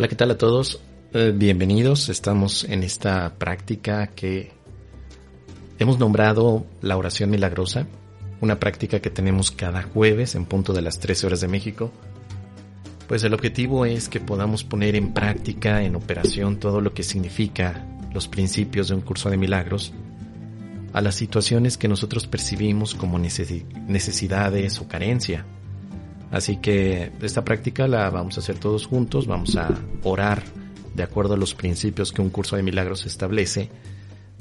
Hola, ¿qué tal a todos? Eh, bienvenidos. Estamos en esta práctica que hemos nombrado la oración milagrosa, una práctica que tenemos cada jueves en punto de las 13 horas de México. Pues el objetivo es que podamos poner en práctica, en operación, todo lo que significa los principios de un curso de milagros a las situaciones que nosotros percibimos como necesi- necesidades o carencia. Así que esta práctica la vamos a hacer todos juntos, vamos a orar de acuerdo a los principios que un curso de milagros establece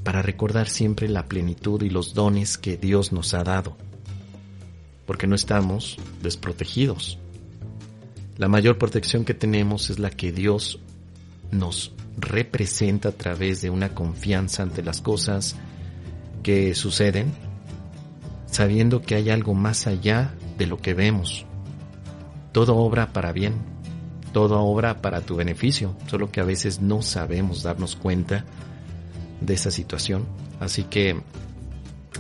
para recordar siempre la plenitud y los dones que Dios nos ha dado. Porque no estamos desprotegidos. La mayor protección que tenemos es la que Dios nos representa a través de una confianza ante las cosas que suceden, sabiendo que hay algo más allá de lo que vemos. Todo obra para bien, todo obra para tu beneficio, solo que a veces no sabemos darnos cuenta de esa situación. Así que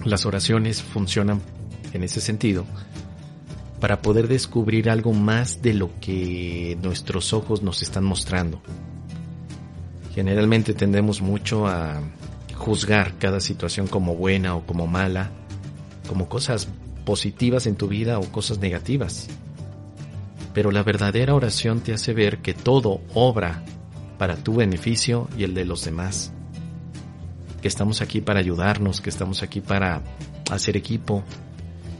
las oraciones funcionan en ese sentido para poder descubrir algo más de lo que nuestros ojos nos están mostrando. Generalmente tendemos mucho a juzgar cada situación como buena o como mala, como cosas positivas en tu vida o cosas negativas. Pero la verdadera oración te hace ver que todo obra para tu beneficio y el de los demás. Que estamos aquí para ayudarnos, que estamos aquí para hacer equipo,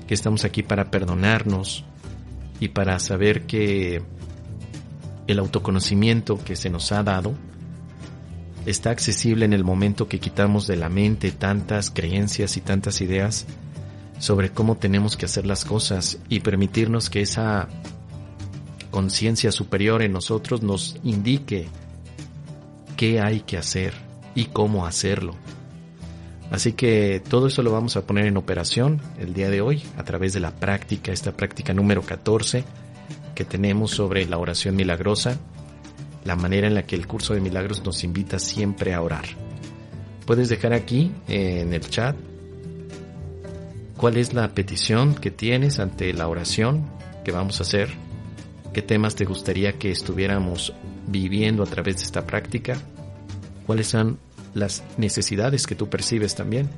que estamos aquí para perdonarnos y para saber que el autoconocimiento que se nos ha dado está accesible en el momento que quitamos de la mente tantas creencias y tantas ideas sobre cómo tenemos que hacer las cosas y permitirnos que esa conciencia superior en nosotros nos indique qué hay que hacer y cómo hacerlo. Así que todo eso lo vamos a poner en operación el día de hoy a través de la práctica, esta práctica número 14 que tenemos sobre la oración milagrosa, la manera en la que el curso de milagros nos invita siempre a orar. Puedes dejar aquí en el chat cuál es la petición que tienes ante la oración que vamos a hacer, qué temas te gustaría que estuviéramos viviendo a través de esta práctica, cuáles son las necesidades que tú percibes también.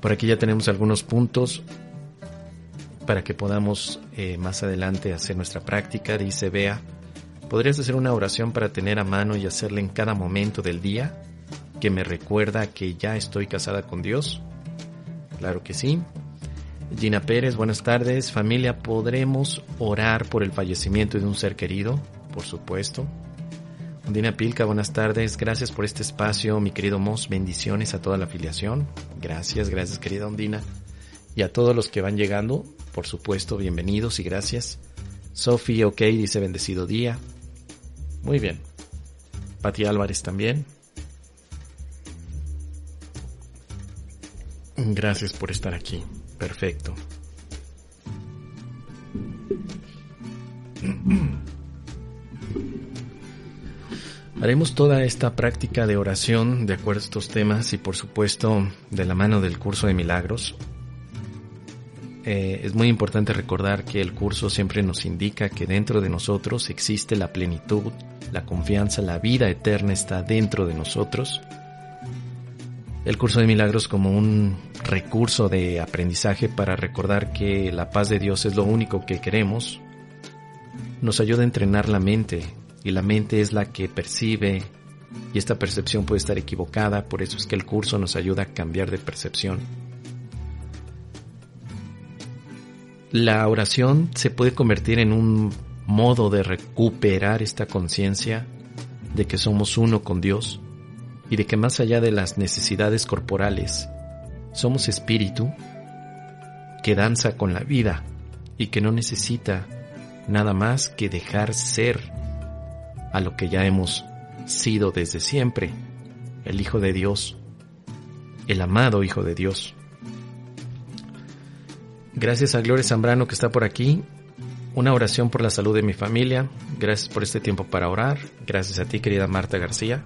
Por aquí ya tenemos algunos puntos para que podamos eh, más adelante hacer nuestra práctica. Dice Bea, ¿podrías hacer una oración para tener a mano y hacerla en cada momento del día que me recuerda que ya estoy casada con Dios? Claro que sí. Gina Pérez, buenas tardes. Familia, ¿podremos orar por el fallecimiento de un ser querido? Por supuesto. Ondina Pilca, buenas tardes. Gracias por este espacio, mi querido Mos. Bendiciones a toda la afiliación. Gracias, gracias, querida Ondina. Y a todos los que van llegando, por supuesto, bienvenidos y gracias. Sophie, ok, dice bendecido día. Muy bien. Pati Álvarez también. Gracias por estar aquí. Perfecto. Haremos toda esta práctica de oración de acuerdo a estos temas y por supuesto de la mano del curso de milagros. Eh, es muy importante recordar que el curso siempre nos indica que dentro de nosotros existe la plenitud, la confianza, la vida eterna está dentro de nosotros. El curso de milagros como un recurso de aprendizaje para recordar que la paz de Dios es lo único que queremos, nos ayuda a entrenar la mente y la mente es la que percibe y esta percepción puede estar equivocada, por eso es que el curso nos ayuda a cambiar de percepción. La oración se puede convertir en un modo de recuperar esta conciencia de que somos uno con Dios y de que más allá de las necesidades corporales, somos espíritu que danza con la vida y que no necesita nada más que dejar ser a lo que ya hemos sido desde siempre, el Hijo de Dios, el amado Hijo de Dios. Gracias a Gloria Zambrano que está por aquí. Una oración por la salud de mi familia. Gracias por este tiempo para orar. Gracias a ti, querida Marta García.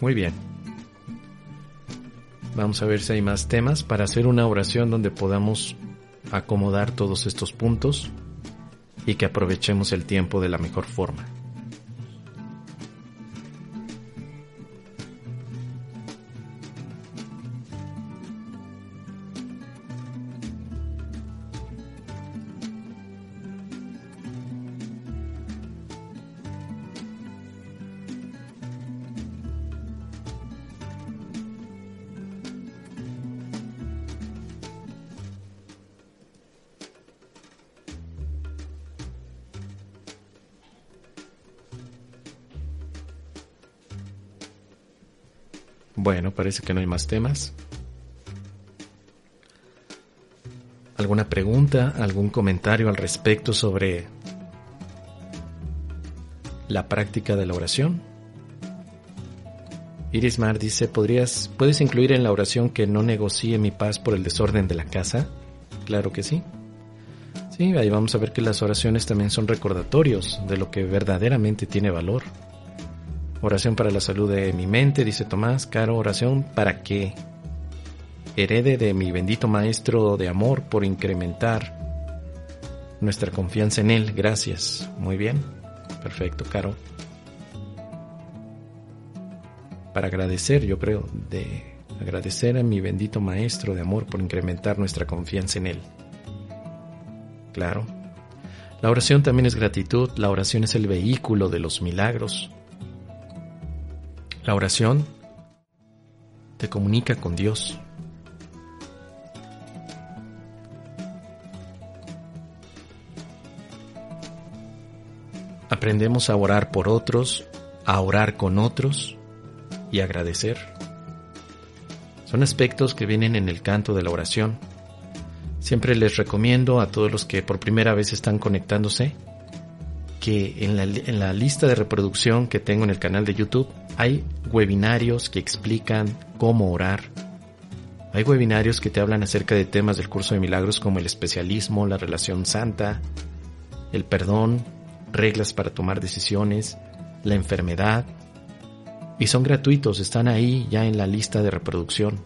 Muy bien. Vamos a ver si hay más temas para hacer una oración donde podamos acomodar todos estos puntos y que aprovechemos el tiempo de la mejor forma. Parece que no hay más temas. ¿Alguna pregunta, algún comentario al respecto sobre la práctica de la oración? Iris Mar dice, ¿podrías, ¿puedes incluir en la oración que no negocie mi paz por el desorden de la casa? Claro que sí. Sí, ahí vamos a ver que las oraciones también son recordatorios de lo que verdaderamente tiene valor. Oración para la salud de mi mente, dice Tomás. Caro, oración para que herede de mi bendito Maestro de amor por incrementar nuestra confianza en Él. Gracias. Muy bien. Perfecto, Caro. Para agradecer, yo creo, de agradecer a mi bendito Maestro de amor por incrementar nuestra confianza en Él. Claro. La oración también es gratitud, la oración es el vehículo de los milagros. La oración te comunica con Dios. Aprendemos a orar por otros, a orar con otros y agradecer. Son aspectos que vienen en el canto de la oración. Siempre les recomiendo a todos los que por primera vez están conectándose que en la, en la lista de reproducción que tengo en el canal de YouTube hay webinarios que explican cómo orar. Hay webinarios que te hablan acerca de temas del curso de milagros como el especialismo, la relación santa, el perdón, reglas para tomar decisiones, la enfermedad. Y son gratuitos, están ahí ya en la lista de reproducción.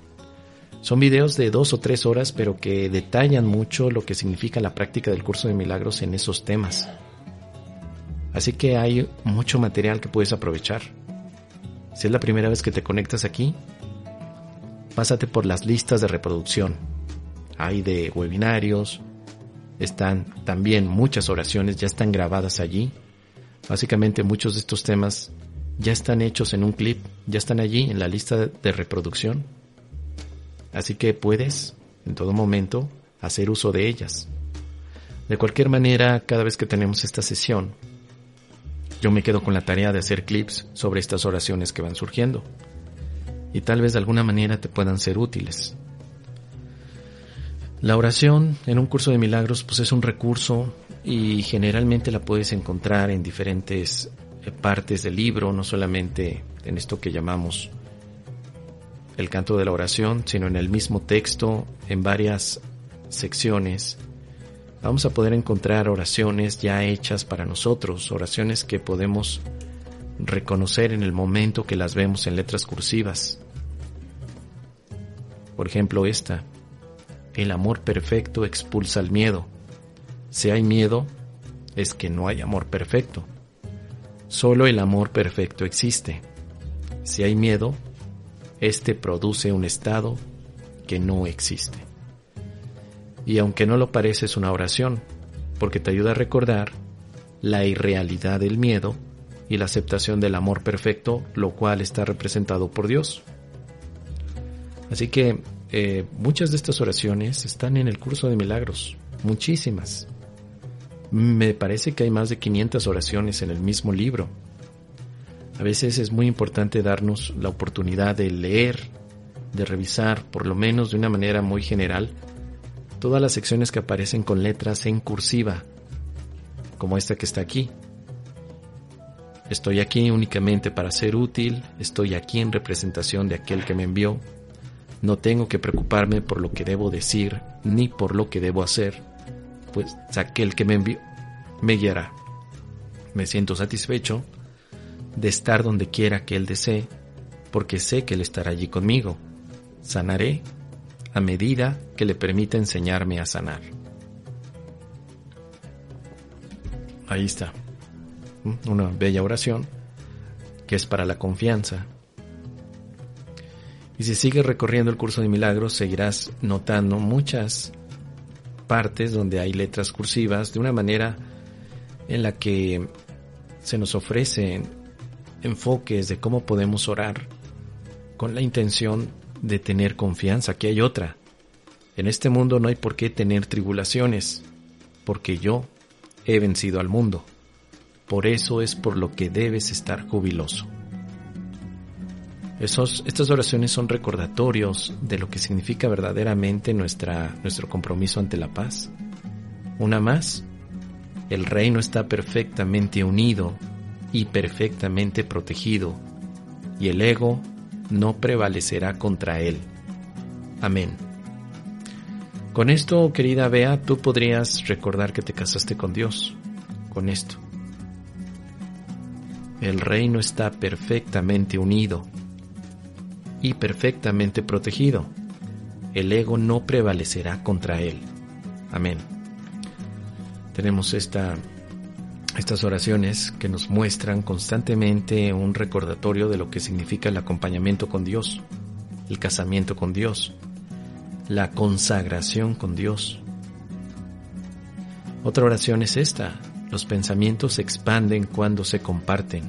Son videos de dos o tres horas, pero que detallan mucho lo que significa la práctica del curso de milagros en esos temas. Así que hay mucho material que puedes aprovechar. Si es la primera vez que te conectas aquí, pásate por las listas de reproducción. Hay de webinarios, están también muchas oraciones, ya están grabadas allí. Básicamente muchos de estos temas ya están hechos en un clip, ya están allí en la lista de reproducción. Así que puedes, en todo momento, hacer uso de ellas. De cualquier manera, cada vez que tenemos esta sesión, yo me quedo con la tarea de hacer clips sobre estas oraciones que van surgiendo y tal vez de alguna manera te puedan ser útiles. La oración en un curso de milagros pues es un recurso y generalmente la puedes encontrar en diferentes eh, partes del libro, no solamente en esto que llamamos el canto de la oración, sino en el mismo texto, en varias secciones vamos a poder encontrar oraciones ya hechas para nosotros, oraciones que podemos reconocer en el momento que las vemos en letras cursivas. Por ejemplo, esta, el amor perfecto expulsa el miedo. Si hay miedo, es que no hay amor perfecto. Solo el amor perfecto existe. Si hay miedo, este produce un estado que no existe y aunque no lo parece es una oración, porque te ayuda a recordar la irrealidad del miedo y la aceptación del amor perfecto, lo cual está representado por Dios. Así que eh, muchas de estas oraciones están en el curso de milagros, muchísimas. Me parece que hay más de 500 oraciones en el mismo libro. A veces es muy importante darnos la oportunidad de leer de revisar, por lo menos de una manera muy general, todas las secciones que aparecen con letras en cursiva, como esta que está aquí. Estoy aquí únicamente para ser útil, estoy aquí en representación de aquel que me envió, no tengo que preocuparme por lo que debo decir ni por lo que debo hacer, pues aquel que me envió me guiará. Me siento satisfecho de estar donde quiera que Él desee, porque sé que Él estará allí conmigo. Sanaré a medida que le permita enseñarme a sanar. Ahí está. Una bella oración que es para la confianza. Y si sigues recorriendo el curso de milagros, seguirás notando muchas partes donde hay letras cursivas de una manera en la que se nos ofrecen enfoques de cómo podemos orar con la intención de tener confianza, que hay otra. En este mundo no hay por qué tener tribulaciones, porque yo he vencido al mundo. Por eso es por lo que debes estar jubiloso. Esos, estas oraciones son recordatorios de lo que significa verdaderamente nuestra, nuestro compromiso ante la paz. Una más, el reino está perfectamente unido y perfectamente protegido, y el ego no prevalecerá contra él. Amén. Con esto, querida Bea, tú podrías recordar que te casaste con Dios, con esto. El reino está perfectamente unido y perfectamente protegido. El ego no prevalecerá contra él. Amén. Tenemos esta estas oraciones que nos muestran constantemente un recordatorio de lo que significa el acompañamiento con Dios, el casamiento con Dios, la consagración con Dios. Otra oración es esta, los pensamientos se expanden cuando se comparten.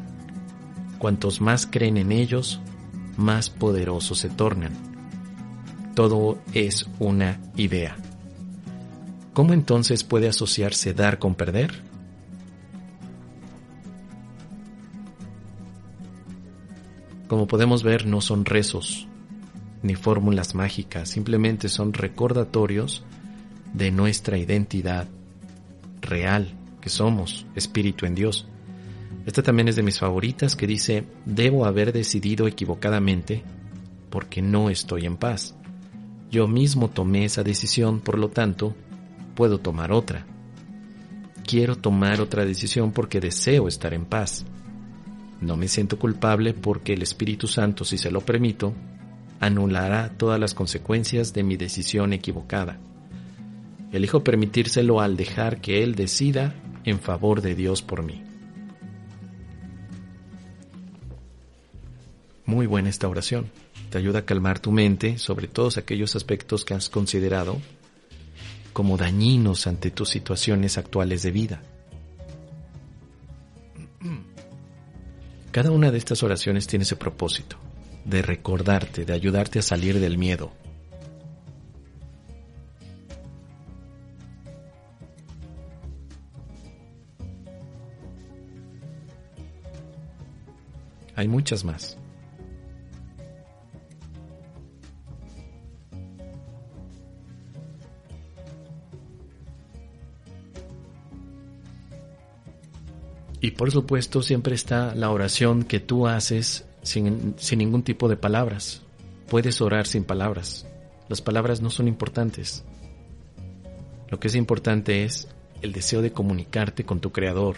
Cuantos más creen en ellos, más poderosos se tornan. Todo es una idea. ¿Cómo entonces puede asociarse dar con perder? Como podemos ver, no son rezos ni fórmulas mágicas, simplemente son recordatorios de nuestra identidad real, que somos espíritu en Dios. Esta también es de mis favoritas que dice, debo haber decidido equivocadamente porque no estoy en paz. Yo mismo tomé esa decisión, por lo tanto, puedo tomar otra. Quiero tomar otra decisión porque deseo estar en paz. No me siento culpable porque el Espíritu Santo, si se lo permito, anulará todas las consecuencias de mi decisión equivocada. Elijo permitírselo al dejar que Él decida en favor de Dios por mí. Muy buena esta oración. Te ayuda a calmar tu mente sobre todos aquellos aspectos que has considerado como dañinos ante tus situaciones actuales de vida. Cada una de estas oraciones tiene ese propósito, de recordarte, de ayudarte a salir del miedo. Hay muchas más. Y por supuesto siempre está la oración que tú haces sin, ningún tipo de palabras. Puedes orar sin palabras. Las palabras no son importantes. Lo que es importante es el deseo de comunicarte con tu Creador,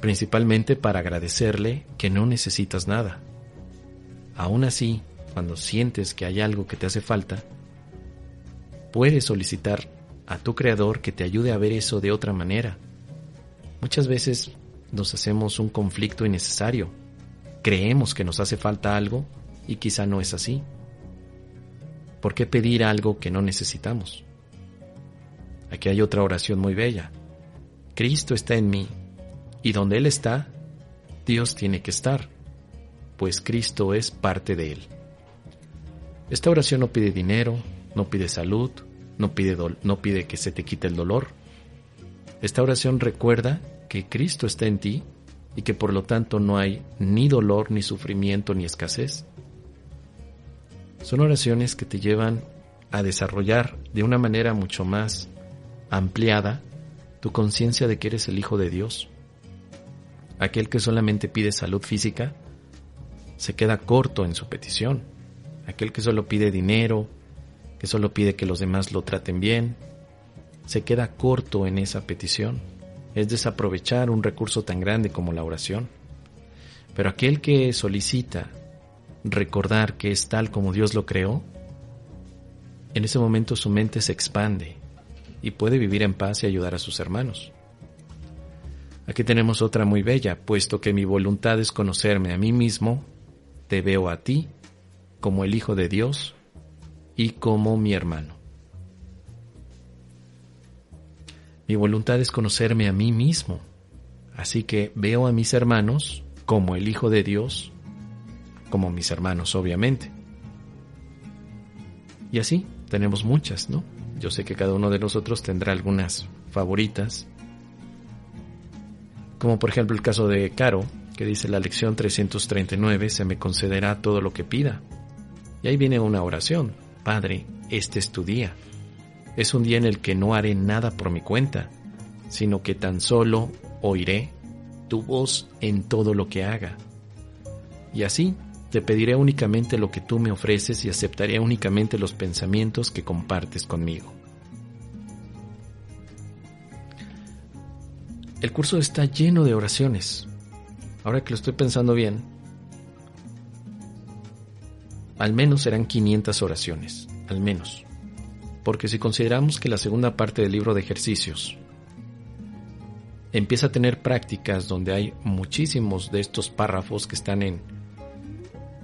principalmente para agradecerle que no necesitas nada. Aún así, cuando sientes que hay algo que te hace falta, puedes solicitar a tu Creador que te ayude a ver eso de otra manera Muchas veces nos hacemos un conflicto innecesario. Creemos que nos hace falta algo y quizá no es así. ¿Por qué pedir algo que no necesitamos? Aquí hay otra oración muy bella. Cristo está en mí y donde Él está, Dios tiene que estar, pues Cristo es parte de Él. Esta oración no pide dinero, no pide salud, no pide, no pide que se te quite el dolor. Esta oración recuerda que Cristo está en ti y que por lo tanto no hay ni dolor, ni sufrimiento, ni escasez. Son oraciones que te llevan a desarrollar de una manera mucho más ampliada tu conciencia de que eres el Hijo de Dios. Aquel que solamente pide salud física se queda corto en su petición. Aquel que solo pide dinero, que solo pide que los demás lo traten bien, se queda corto en esa petición. Es desaprovechar un recurso tan grande como la oración. Pero aquel que solicita recordar que es tal como Dios lo creó, en ese momento su mente se expande y puede vivir en paz y ayudar a sus hermanos. Aquí tenemos otra muy bella, puesto que mi voluntad es conocerme a mí mismo, te veo a ti como el Hijo de Dios y como mi hermano. Mi voluntad es conocerme a mí mismo, así que veo a mis hermanos como el Hijo de Dios, como mis hermanos obviamente. Y así tenemos muchas, ¿no? Yo sé que cada uno de nosotros tendrá algunas favoritas. Como por ejemplo el caso de Caro, que dice la lección 339, se me concederá todo lo que pida. Y ahí viene una oración. Padre, este es tu día. Es un día en el que no haré nada por mi cuenta, sino que tan solo oiré tu voz en todo lo que haga. Y así te pediré únicamente lo que tú me ofreces y aceptaré únicamente los pensamientos que compartes conmigo. El curso está lleno de oraciones. Ahora que lo estoy pensando bien, al menos serán 500 oraciones, al menos. Porque si consideramos que la segunda parte del libro de ejercicios empieza a tener prácticas donde hay muchísimos de estos párrafos que están en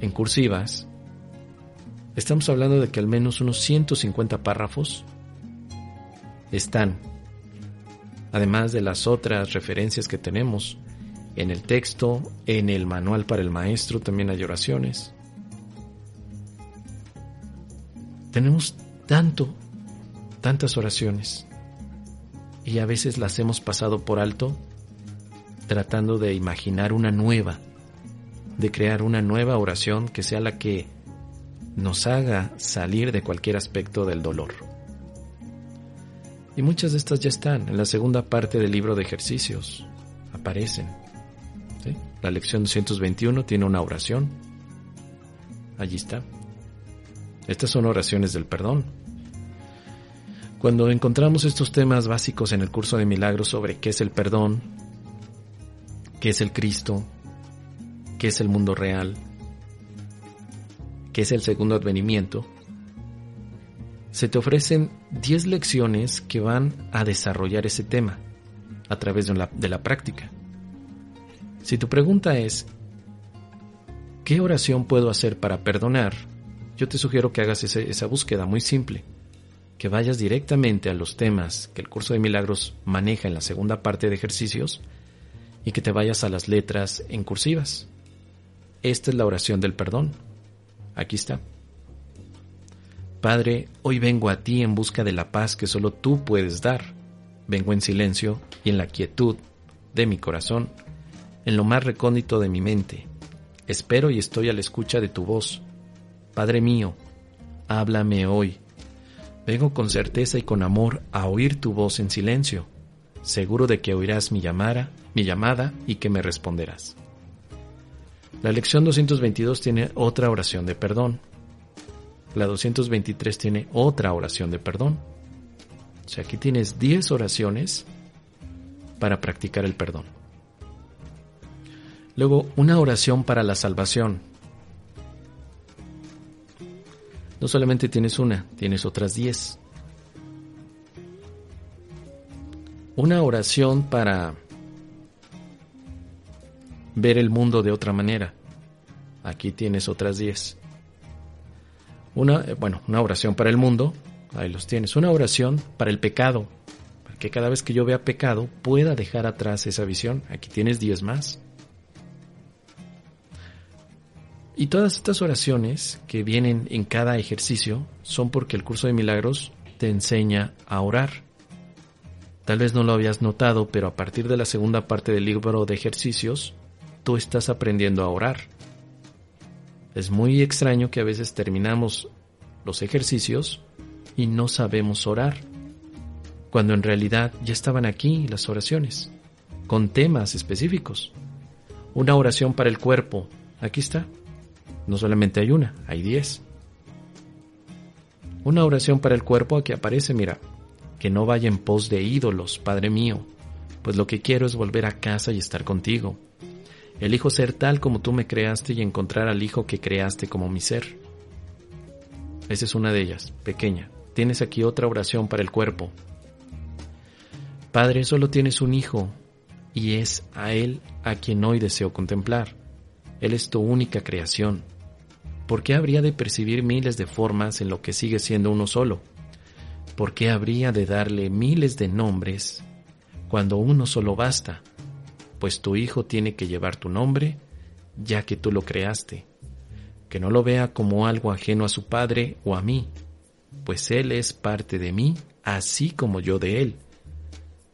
en cursivas, estamos hablando de que al menos unos 150 párrafos están, además de las otras referencias que tenemos en el texto, en el manual para el maestro también hay oraciones. Tenemos tanto, tantas oraciones y a veces las hemos pasado por alto tratando de imaginar una nueva de crear una nueva oración que sea la que nos haga salir de cualquier aspecto del dolor. Y muchas de estas ya están en la segunda parte del libro de ejercicios. Aparecen. La lección 221 tiene una oración. Allí está. Estas son oraciones del perdón. Cuando encontramos estos temas básicos en el curso de milagros sobre qué es el perdón, qué es el Cristo, qué es el mundo real, qué es el segundo advenimiento, se te ofrecen 10 lecciones que van a desarrollar ese tema a través de la, de la práctica. Si tu pregunta es, ¿qué oración puedo hacer para perdonar? Yo te sugiero que hagas esa búsqueda muy simple, que vayas directamente a los temas que el curso de milagros maneja en la segunda parte de ejercicios y que te vayas a las letras en cursivas. Esta es la oración del perdón. Aquí está. Padre, hoy vengo a ti en busca de la paz que solo tú puedes dar. Vengo en silencio y en la quietud de mi corazón, en lo más recóndito de mi mente. Espero y estoy a la escucha de tu voz. Padre mío, háblame hoy. Vengo con certeza y con amor a oír tu voz en silencio, seguro de que oirás mi llamada, mi llamada y que me responderás. La lección 222 tiene otra oración de perdón. La 223 tiene otra oración de perdón. O sea, aquí tienes 10 oraciones para practicar el perdón. Luego, una oración para la salvación. No solamente tienes una, tienes otras 10. Una oración para ver el mundo de otra manera. Aquí tienes otras 10. Una, eh, bueno, una oración para el mundo, ahí los tienes. Una oración para el pecado, para que cada vez que yo vea pecado pueda dejar atrás esa visión. Aquí tienes 10 más. Y todas estas oraciones que vienen en cada ejercicio son porque el curso de milagros te enseña a orar. Tal vez no lo habías notado, pero a partir de la segunda parte del libro de ejercicios tú estás aprendiendo a orar. Es muy extraño que a veces terminamos los ejercicios y no sabemos orar, cuando en realidad ya estaban aquí las oraciones, con temas específicos. Una oración para el cuerpo, aquí está. No solamente hay una, hay diez. Una oración para el cuerpo aquí aparece, mira, que no vaya en pos de ídolos, Padre mío, pues lo que quiero es volver a casa y estar contigo. Elijo ser tal como tú me creaste y encontrar al Hijo que creaste como mi ser. Esa es una de ellas, pequeña. Tienes aquí otra oración para el cuerpo. Padre, solo tienes un Hijo, y es a Él a quien hoy deseo contemplar. Él es tu única creación. ¿Por qué habría de percibir miles de formas en lo que sigue siendo uno solo? ¿Por qué habría de darle miles de nombres cuando uno solo basta? Pues tu Hijo tiene que llevar tu nombre, ya que tú lo creaste. Que no lo vea como algo ajeno a su Padre o a mí, pues Él es parte de mí, así como yo de Él.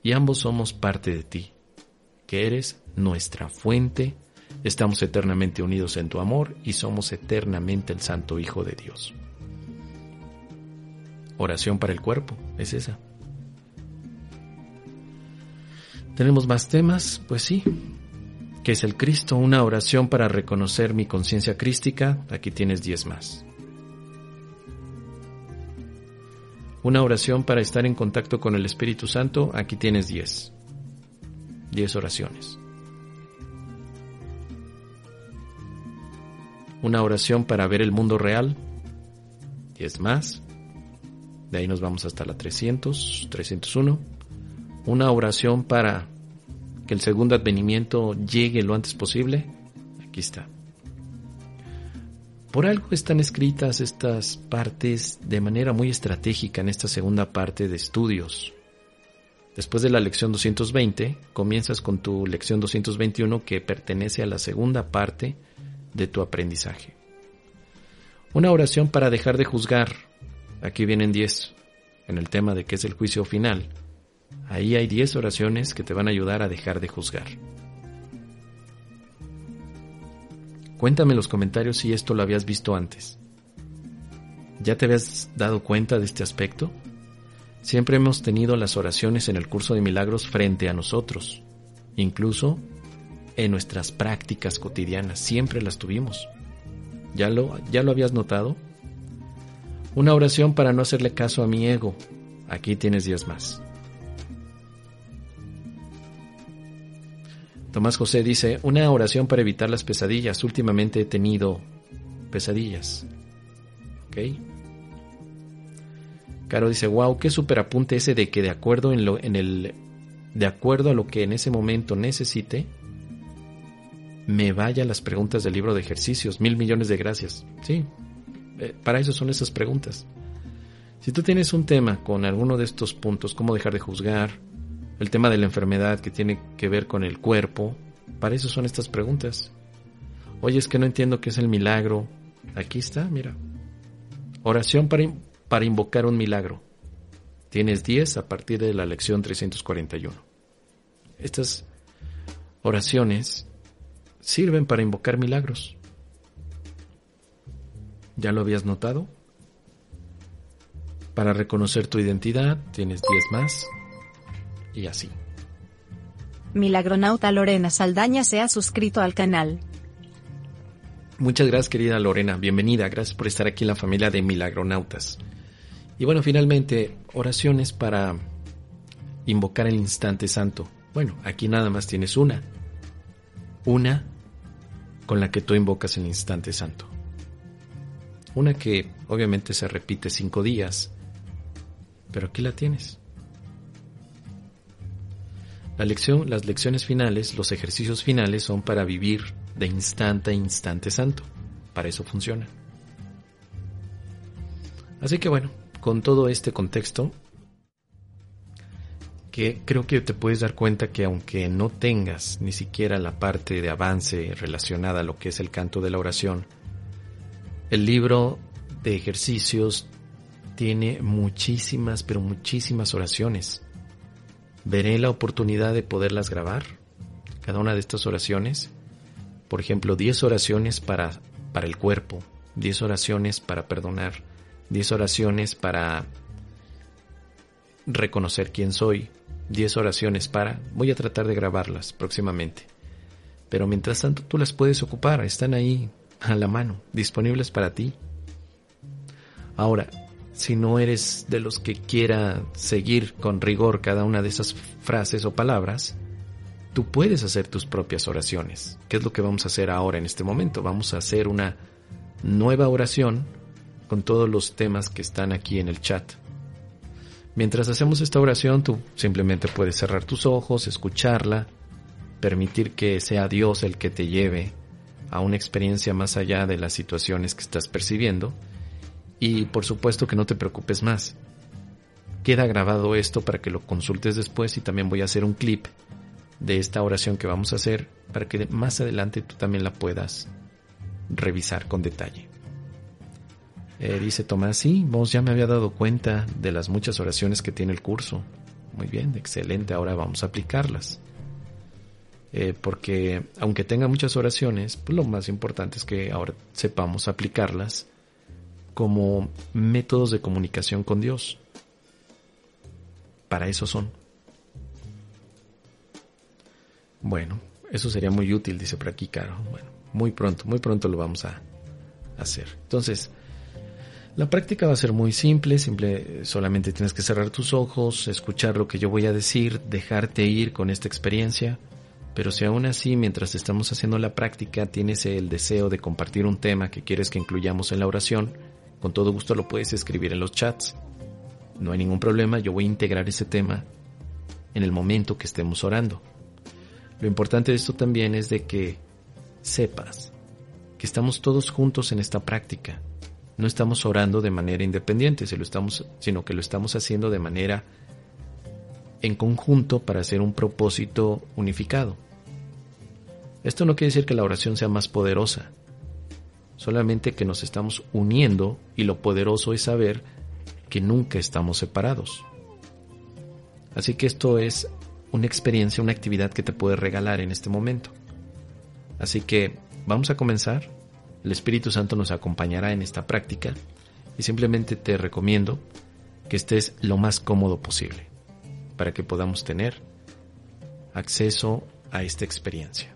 Y ambos somos parte de ti, que eres nuestra fuente, estamos eternamente unidos en tu amor y somos eternamente el Santo Hijo de Dios. Oración para el cuerpo, es esa. ¿Tenemos más temas? Pues sí. ¿Qué es el Cristo? Una oración para reconocer mi conciencia crística. Aquí tienes diez más. Una oración para estar en contacto con el Espíritu Santo. Aquí tienes diez. Diez oraciones. Una oración para ver el mundo real. Diez más. De ahí nos vamos hasta la 300, 301. Una oración para que el segundo advenimiento llegue lo antes posible. Aquí está. Por algo están escritas estas partes de manera muy estratégica en esta segunda parte de estudios. Después de la lección 220, comienzas con tu lección 221 que pertenece a la segunda parte de tu aprendizaje. Una oración para dejar de juzgar Aquí vienen 10 en el tema de qué es el juicio final. Ahí hay 10 oraciones que te van a ayudar a dejar de juzgar. Cuéntame en los comentarios si esto lo habías visto antes. ¿Ya te habías dado cuenta de este aspecto? Siempre hemos tenido las oraciones en el curso de milagros frente a nosotros, incluso en nuestras prácticas cotidianas, siempre las tuvimos. ¿Ya lo, ya lo habías notado? Una oración para no hacerle caso a mi ego. Aquí tienes Dios más. Tomás José dice, una oración para evitar las pesadillas. Últimamente he tenido pesadillas. ¿Ok? Caro dice, wow, qué super apunte ese de que de acuerdo en lo, en el, de acuerdo a lo que en ese momento necesite, me vaya las preguntas del libro de ejercicios. Mil millones de gracias. Sí, eh, para eso son esas preguntas. Si tú tienes un tema con alguno de estos puntos, cómo dejar de juzgar, el tema de la enfermedad que tiene que ver con el cuerpo, para eso son estas preguntas. Oye, es que no entiendo qué es el milagro. Aquí está, mira. Oración para, para invocar un milagro. Tienes 10 a partir de la lección 341. Estas oraciones sirven para invocar milagros. ¿Ya lo habías notado? Para reconocer tu identidad tienes 10 más y así. Milagronauta Lorena Saldaña se ha suscrito al canal. Muchas gracias querida Lorena, bienvenida, gracias por estar aquí en la familia de Milagronautas. Y bueno, finalmente, oraciones para invocar el instante santo. Bueno, aquí nada más tienes una. Una con la que tú invocas el instante santo. Una que obviamente se repite cinco días, pero aquí la tienes. La lección, las lecciones finales, los ejercicios finales son para vivir de instante a instante santo. Para eso funciona. Así que bueno, con todo este contexto, que creo que te puedes dar cuenta que aunque no tengas ni siquiera la parte de avance relacionada a lo que es el canto de la oración, el libro de ejercicios tiene muchísimas, pero muchísimas oraciones. Veré la oportunidad de poderlas grabar, cada una de estas oraciones. Por ejemplo, 10 oraciones para, para el cuerpo, 10 oraciones para perdonar, 10 oraciones para reconocer quién soy, 10 oraciones para... Voy a tratar de grabarlas próximamente. Pero mientras tanto tú las puedes ocupar, están ahí a la mano, disponibles para ti. Ahora, si no eres de los que quiera seguir con rigor cada una de esas frases o palabras, tú puedes hacer tus propias oraciones. ¿Qué es lo que vamos a hacer ahora en este momento? Vamos a hacer una nueva oración con todos los temas que están aquí en el chat. Mientras hacemos esta oración, tú simplemente puedes cerrar tus ojos, escucharla, permitir que sea Dios el que te lleve a una experiencia más allá de las situaciones que estás percibiendo y por supuesto que no te preocupes más. Queda grabado esto para que lo consultes después y también voy a hacer un clip de esta oración que vamos a hacer para que más adelante tú también la puedas revisar con detalle. Eh, dice Tomás, sí, vos ya me había dado cuenta de las muchas oraciones que tiene el curso. Muy bien, excelente, ahora vamos a aplicarlas. Eh, porque aunque tenga muchas oraciones, pues lo más importante es que ahora sepamos aplicarlas como métodos de comunicación con Dios. Para eso son. Bueno, eso sería muy útil, dice por aquí Caro. Bueno, muy pronto, muy pronto lo vamos a hacer. Entonces, la práctica va a ser muy simple, simple, solamente tienes que cerrar tus ojos, escuchar lo que yo voy a decir, dejarte ir con esta experiencia, pero si aún así mientras estamos haciendo la práctica tienes el deseo de compartir un tema que quieres que incluyamos en la oración, con todo gusto lo puedes escribir en los chats. No hay ningún problema, yo voy a integrar ese tema en el momento que estemos orando. Lo importante de esto también es de que sepas que estamos todos juntos en esta práctica no estamos orando de manera independiente, sino que lo estamos haciendo de manera en conjunto para hacer un propósito unificado. Esto no quiere decir que la oración sea más poderosa, solamente que nos estamos uniendo y lo poderoso es saber que nunca estamos separados. Así que esto es una experiencia, una actividad que te puede regalar en este momento. Así que vamos a comenzar. El Espíritu Santo nos acompañará en esta práctica y simplemente te recomiendo que estés lo más cómodo posible para que podamos tener acceso a esta experiencia.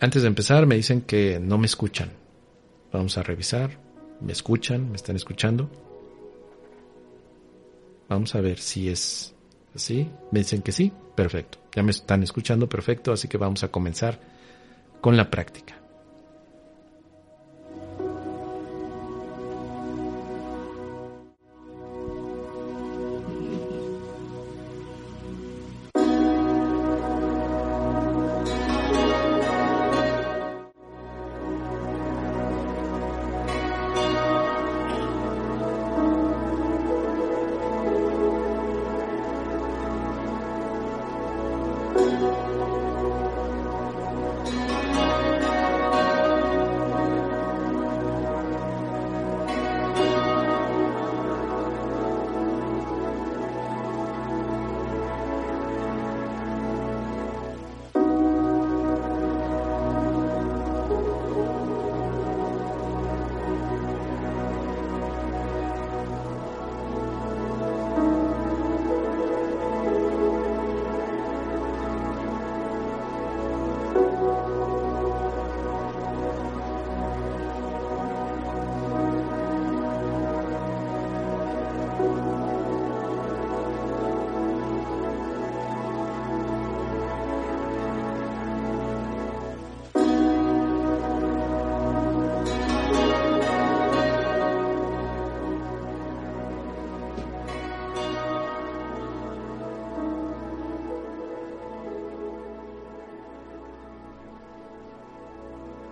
Antes de empezar me dicen que no me escuchan. Vamos a revisar. ¿Me escuchan? ¿Me están escuchando? Vamos a ver si es así. Me dicen que sí. Perfecto. Ya me están escuchando. Perfecto. Así que vamos a comenzar con la práctica.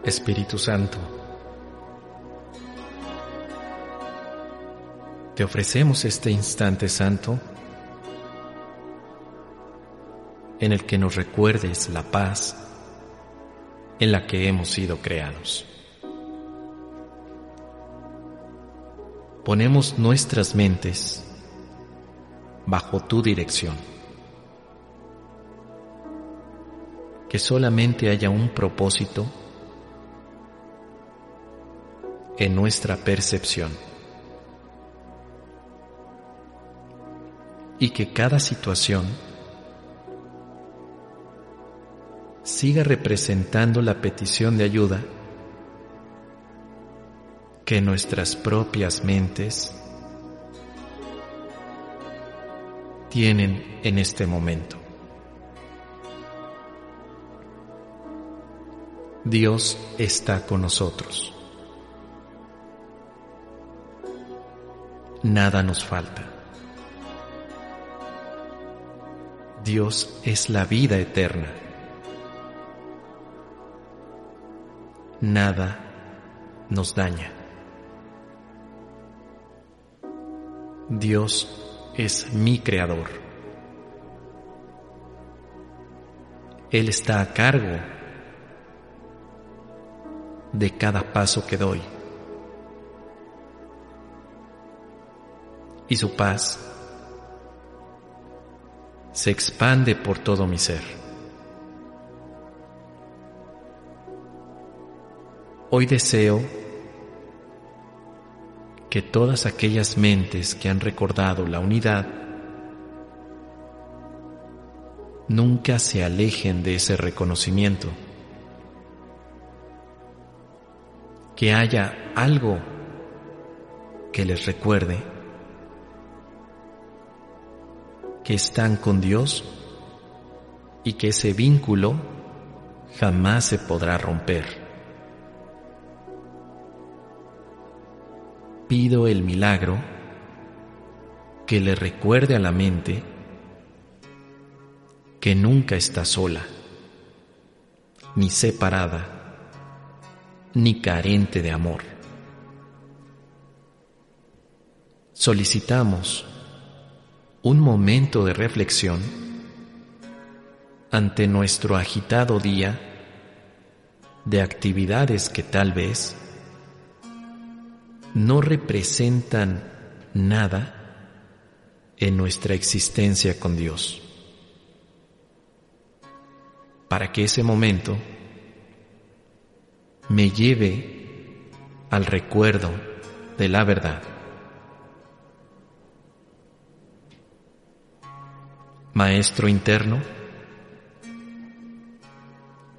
Espíritu Santo, te ofrecemos este instante santo en el que nos recuerdes la paz en la que hemos sido creados. Ponemos nuestras mentes bajo tu dirección. Que solamente haya un propósito en nuestra percepción. Y que cada situación siga representando la petición de ayuda que nuestras propias mentes tienen en este momento. Dios está con nosotros. Nada nos falta. Dios es la vida eterna. Nada nos daña. Dios es mi creador. Él está a cargo de cada paso que doy. Y su paz se expande por todo mi ser. Hoy deseo que todas aquellas mentes que han recordado la unidad nunca se alejen de ese reconocimiento. Que haya algo que les recuerde que están con Dios y que ese vínculo jamás se podrá romper. pido el milagro que le recuerde a la mente que nunca está sola, ni separada, ni carente de amor. Solicitamos un momento de reflexión ante nuestro agitado día de actividades que tal vez no representan nada en nuestra existencia con Dios. Para que ese momento me lleve al recuerdo de la verdad. Maestro interno,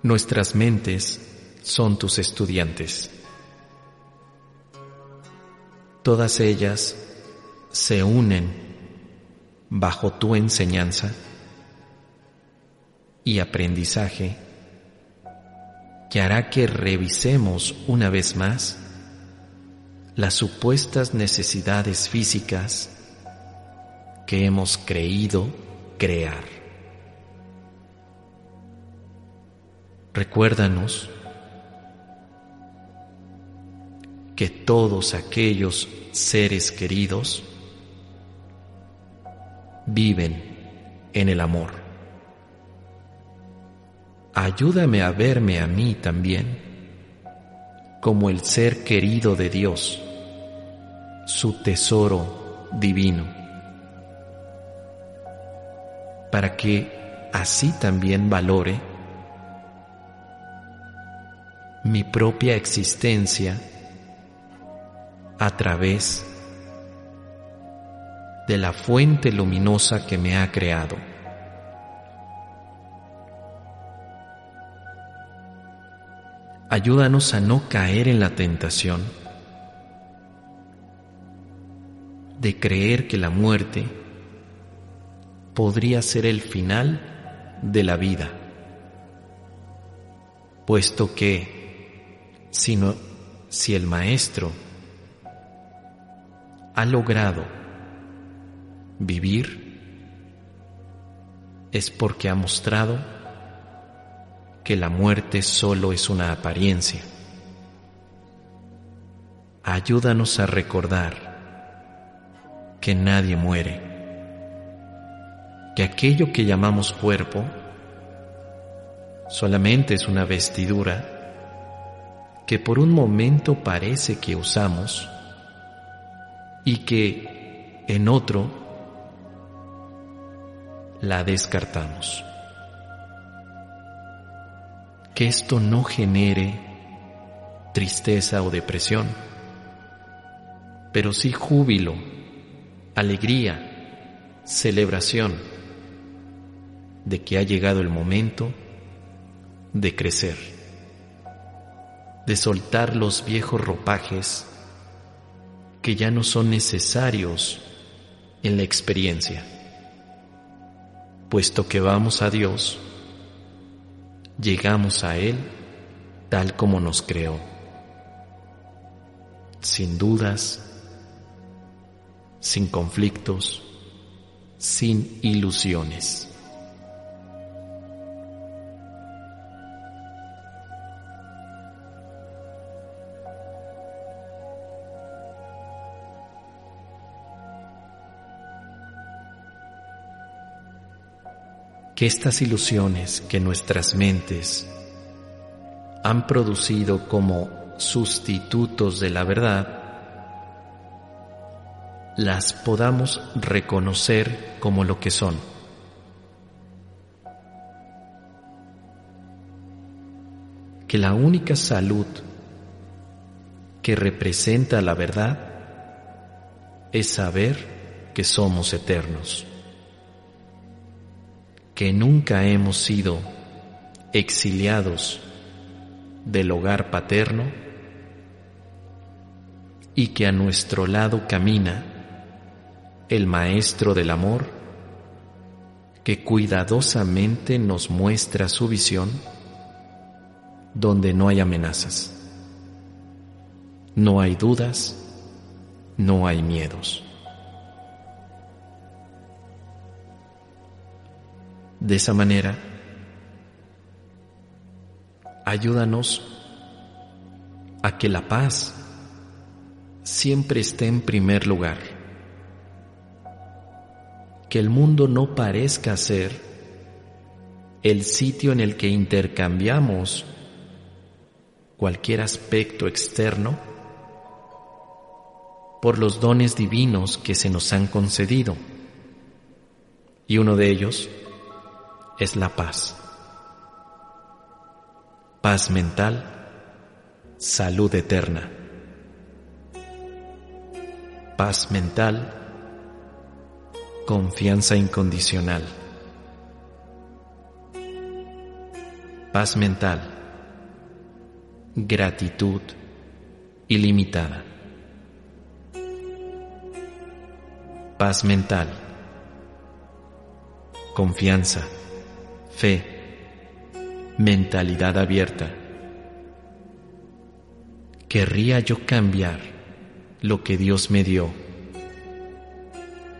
nuestras mentes son tus estudiantes. Todas ellas se unen bajo tu enseñanza y aprendizaje que hará que revisemos una vez más las supuestas necesidades físicas que hemos creído crear. Recuérdanos que todos aquellos seres queridos viven en el amor. Ayúdame a verme a mí también como el ser querido de Dios, su tesoro divino, para que así también valore mi propia existencia a través de la fuente luminosa que me ha creado. Ayúdanos a no caer en la tentación de creer que la muerte podría ser el final de la vida, puesto que si, el Maestro ha logrado vivir es porque ha mostrado que la muerte solo es una apariencia. ayúdanos a recordar que nadie muere, que aquello que llamamos cuerpo solamente es una vestidura que por un momento parece que usamos y que en otro la descartamos. Que esto no genere tristeza o depresión, pero sí júbilo, alegría, celebración de que ha llegado el momento de crecer, de soltar los viejos ropajes que ya no son necesarios en la experiencia, puesto que vamos a Dios, llegamos a Él tal como nos creó, sin dudas, sin conflictos, sin ilusiones. Que estas ilusiones que nuestras mentes han producido como sustitutos de la verdad, las podamos reconocer como lo que son. Que la única salud que representa la verdad es saber que somos eternos que nunca hemos sido exiliados del hogar paterno y que a nuestro lado camina el Maestro del Amor que cuidadosamente nos muestra su visión donde no hay amenazas, no hay dudas, no hay miedos. De esa manera, ayúdanos a que la paz siempre esté en primer lugar, que el mundo no parezca ser el sitio en el que intercambiamos cualquier aspecto externo por los dones divinos que se nos han concedido. Y uno de ellos es la paz. Paz mental, salud eterna. Paz mental, confianza incondicional. Paz mental, gratitud ilimitada. Paz mental, confianza fe, mentalidad abierta. ¿Querría yo cambiar lo que Dios me dio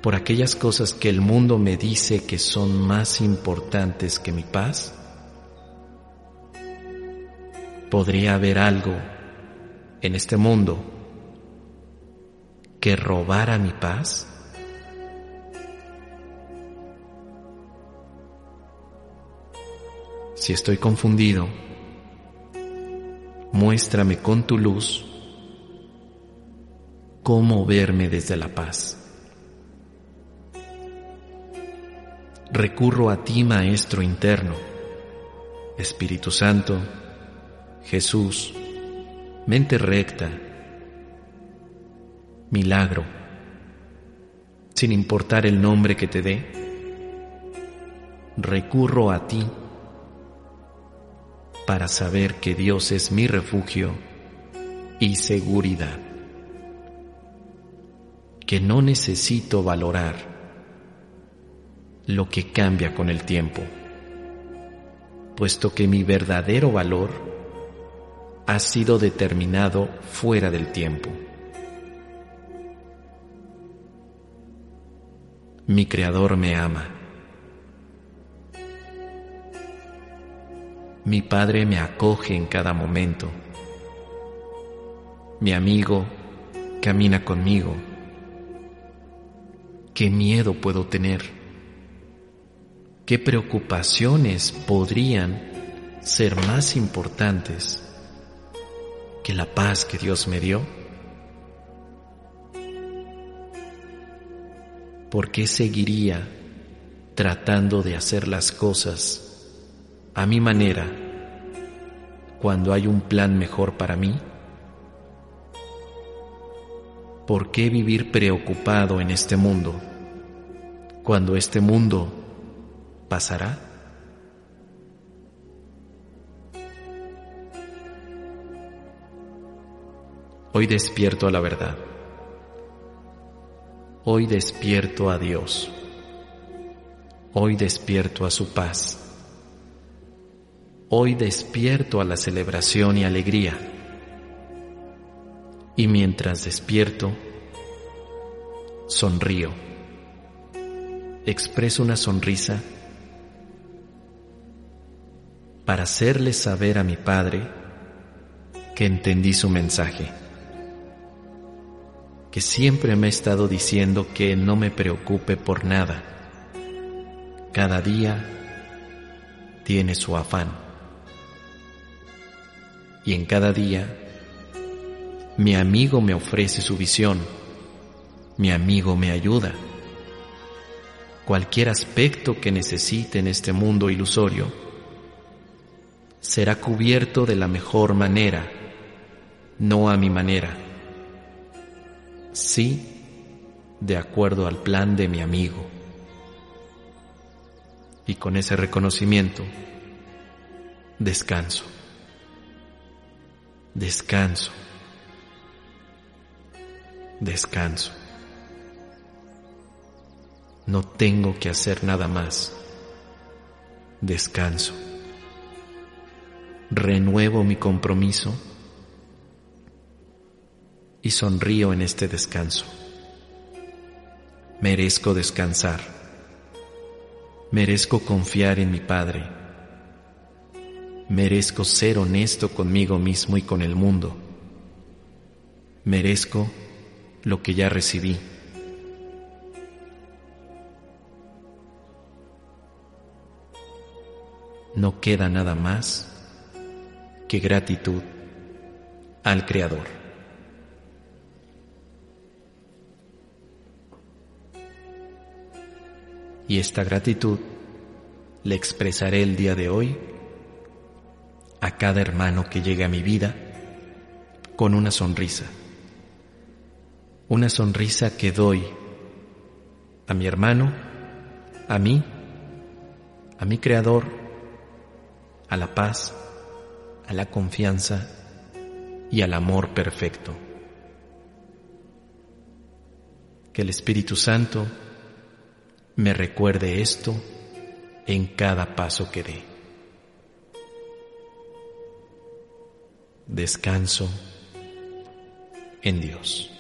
por aquellas cosas que el mundo me dice que son más importantes que mi paz? ¿Podría haber algo en este mundo que robara mi paz? Si estoy confundido, muéstrame con tu luz cómo verme desde la paz. Recurro a ti, Maestro interno, Espíritu Santo, Jesús, mente recta, milagro, sin importar el nombre que te dé, recurro a ti para saber que Dios es mi refugio y seguridad, que no necesito valorar lo que cambia con el tiempo, puesto que mi verdadero valor ha sido determinado fuera del tiempo. Mi Creador me ama Mi Padre me acoge en cada momento. Mi amigo camina conmigo? ¿Qué miedo puedo tener? ¿Qué preocupaciones podrían ser más importantes que la paz que Dios me dio? ¿Por qué seguiría tratando de hacer las cosas a mi manera cuando hay un plan mejor para mí? ¿Por qué vivir preocupado en este mundo cuando este mundo pasará? Hoy despierto a la verdad. Hoy despierto a Dios. Hoy despierto a su paz. Hoy despierto a la celebración y alegría. Y mientras despierto, sonrío. Expreso una sonrisa para hacerle saber a mi Padre que entendí su mensaje que siempre me ha estado diciendo que no me preocupe por nada. Cada día tiene su afán. Y en cada día mi amigo me ofrece su visión, mi amigo me ayuda. Cualquier aspecto que necesite en este mundo ilusorio será cubierto de la mejor manera, no a mi manera sí de acuerdo al plan de mi amigo. Y con ese reconocimiento, descanso, descanso, descanso. No tengo que hacer nada más. Descanso. Renuevo mi compromiso y sonrío en este descanso. Merezco descansar. Merezco confiar en mi Padre. Merezco ser honesto conmigo mismo y con el mundo. Merezco lo que ya recibí. No queda nada más que gratitud al Creador. Y esta gratitud le expresaré el día de hoy a cada hermano que llegue a mi vida con una sonrisa. Una sonrisa que doy a mi hermano, a mí, a mi Creador, a la paz, a la confianza y al amor perfecto. Que el Espíritu Santo me recuerde esto en cada paso que dé. Descanso en Dios.